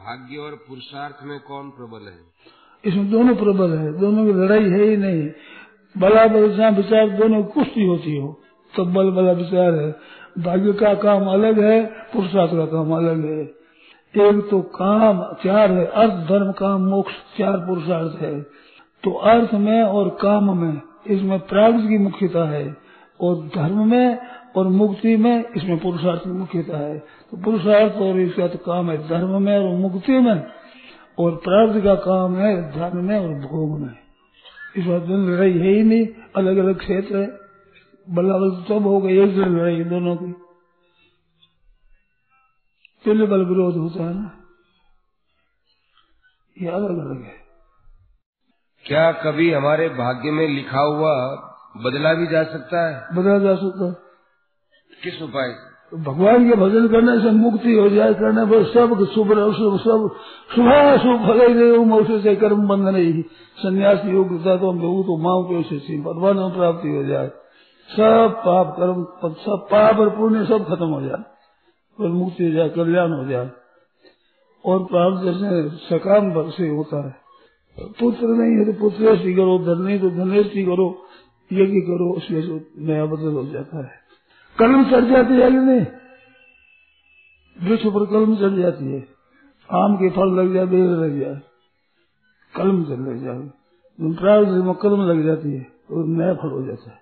भाग्य और पुरुषार्थ में कौन प्रबल है? इसमें दोनों प्रबल है। दोनों की लड़ाई है ही नहीं। बला बलसा विचार दोनों कुश्ती होती हो तो बल बला विचार है। भाग्य का काम अलग है, पुरुषार्थ का काम अलग है। एक तो काम चार है, अर्थ, धर्म, काम, मोक्ष चार पुरुषार्थ है। तो अर्थ में और काम में इसमें प्राग की मुख्यता है और धर्म में और मुक्ति में इसमें पुरुषार्थ की मुख्यता है। तो पुरुषार्थ और इसका तो काम है धर्म में और मुक्ति में और प्रार्थ का काम है धर्म में और भोग में। इस बात में लड़ाई है ही नहीं अलग अलग क्षेत्र है। बल्ला बल सब हो गई एक लड़ाई दोनों की। तुल्य बल विरोध होता है ना। ये अलग अलग है। क्या कभी हमारे भाग्य में लिखा हुआ बदला भी जा सकता है? बदला जा सकता है। किस उपाय? भगवान के भजन करने से मुक्ति हो जाए, करने पर सब शुभ अशुभ सब शुभ शुभ फल मोक्ष से कर्म बंध नहीं। संन्यास योग्यता तो हम लोग तो माओ के उसे भगवान प्राप्ति हो जाए। सब पाप कर्म, सब पाप और पुण्य सब खत्म हो जाए। और मुक्ति हो जाए, कल्याण हो जाए। और प्राप्त जैसे सकाम भर से होता है। पुत्र नहीं है तो पुत्र करो, धन नहीं तो धनेष्टि करो, यज्ञ करो, उसमें नया बदल हो जाता है। कलम चढ़ जाती है नहीं वृक्ष पर कलम चढ़ जाती है। आम के फल लग जाए, बेल लग जाए, कलम चढ़ लग जाए। प्राय कलम लग जाती है और नया फल हो जाता है।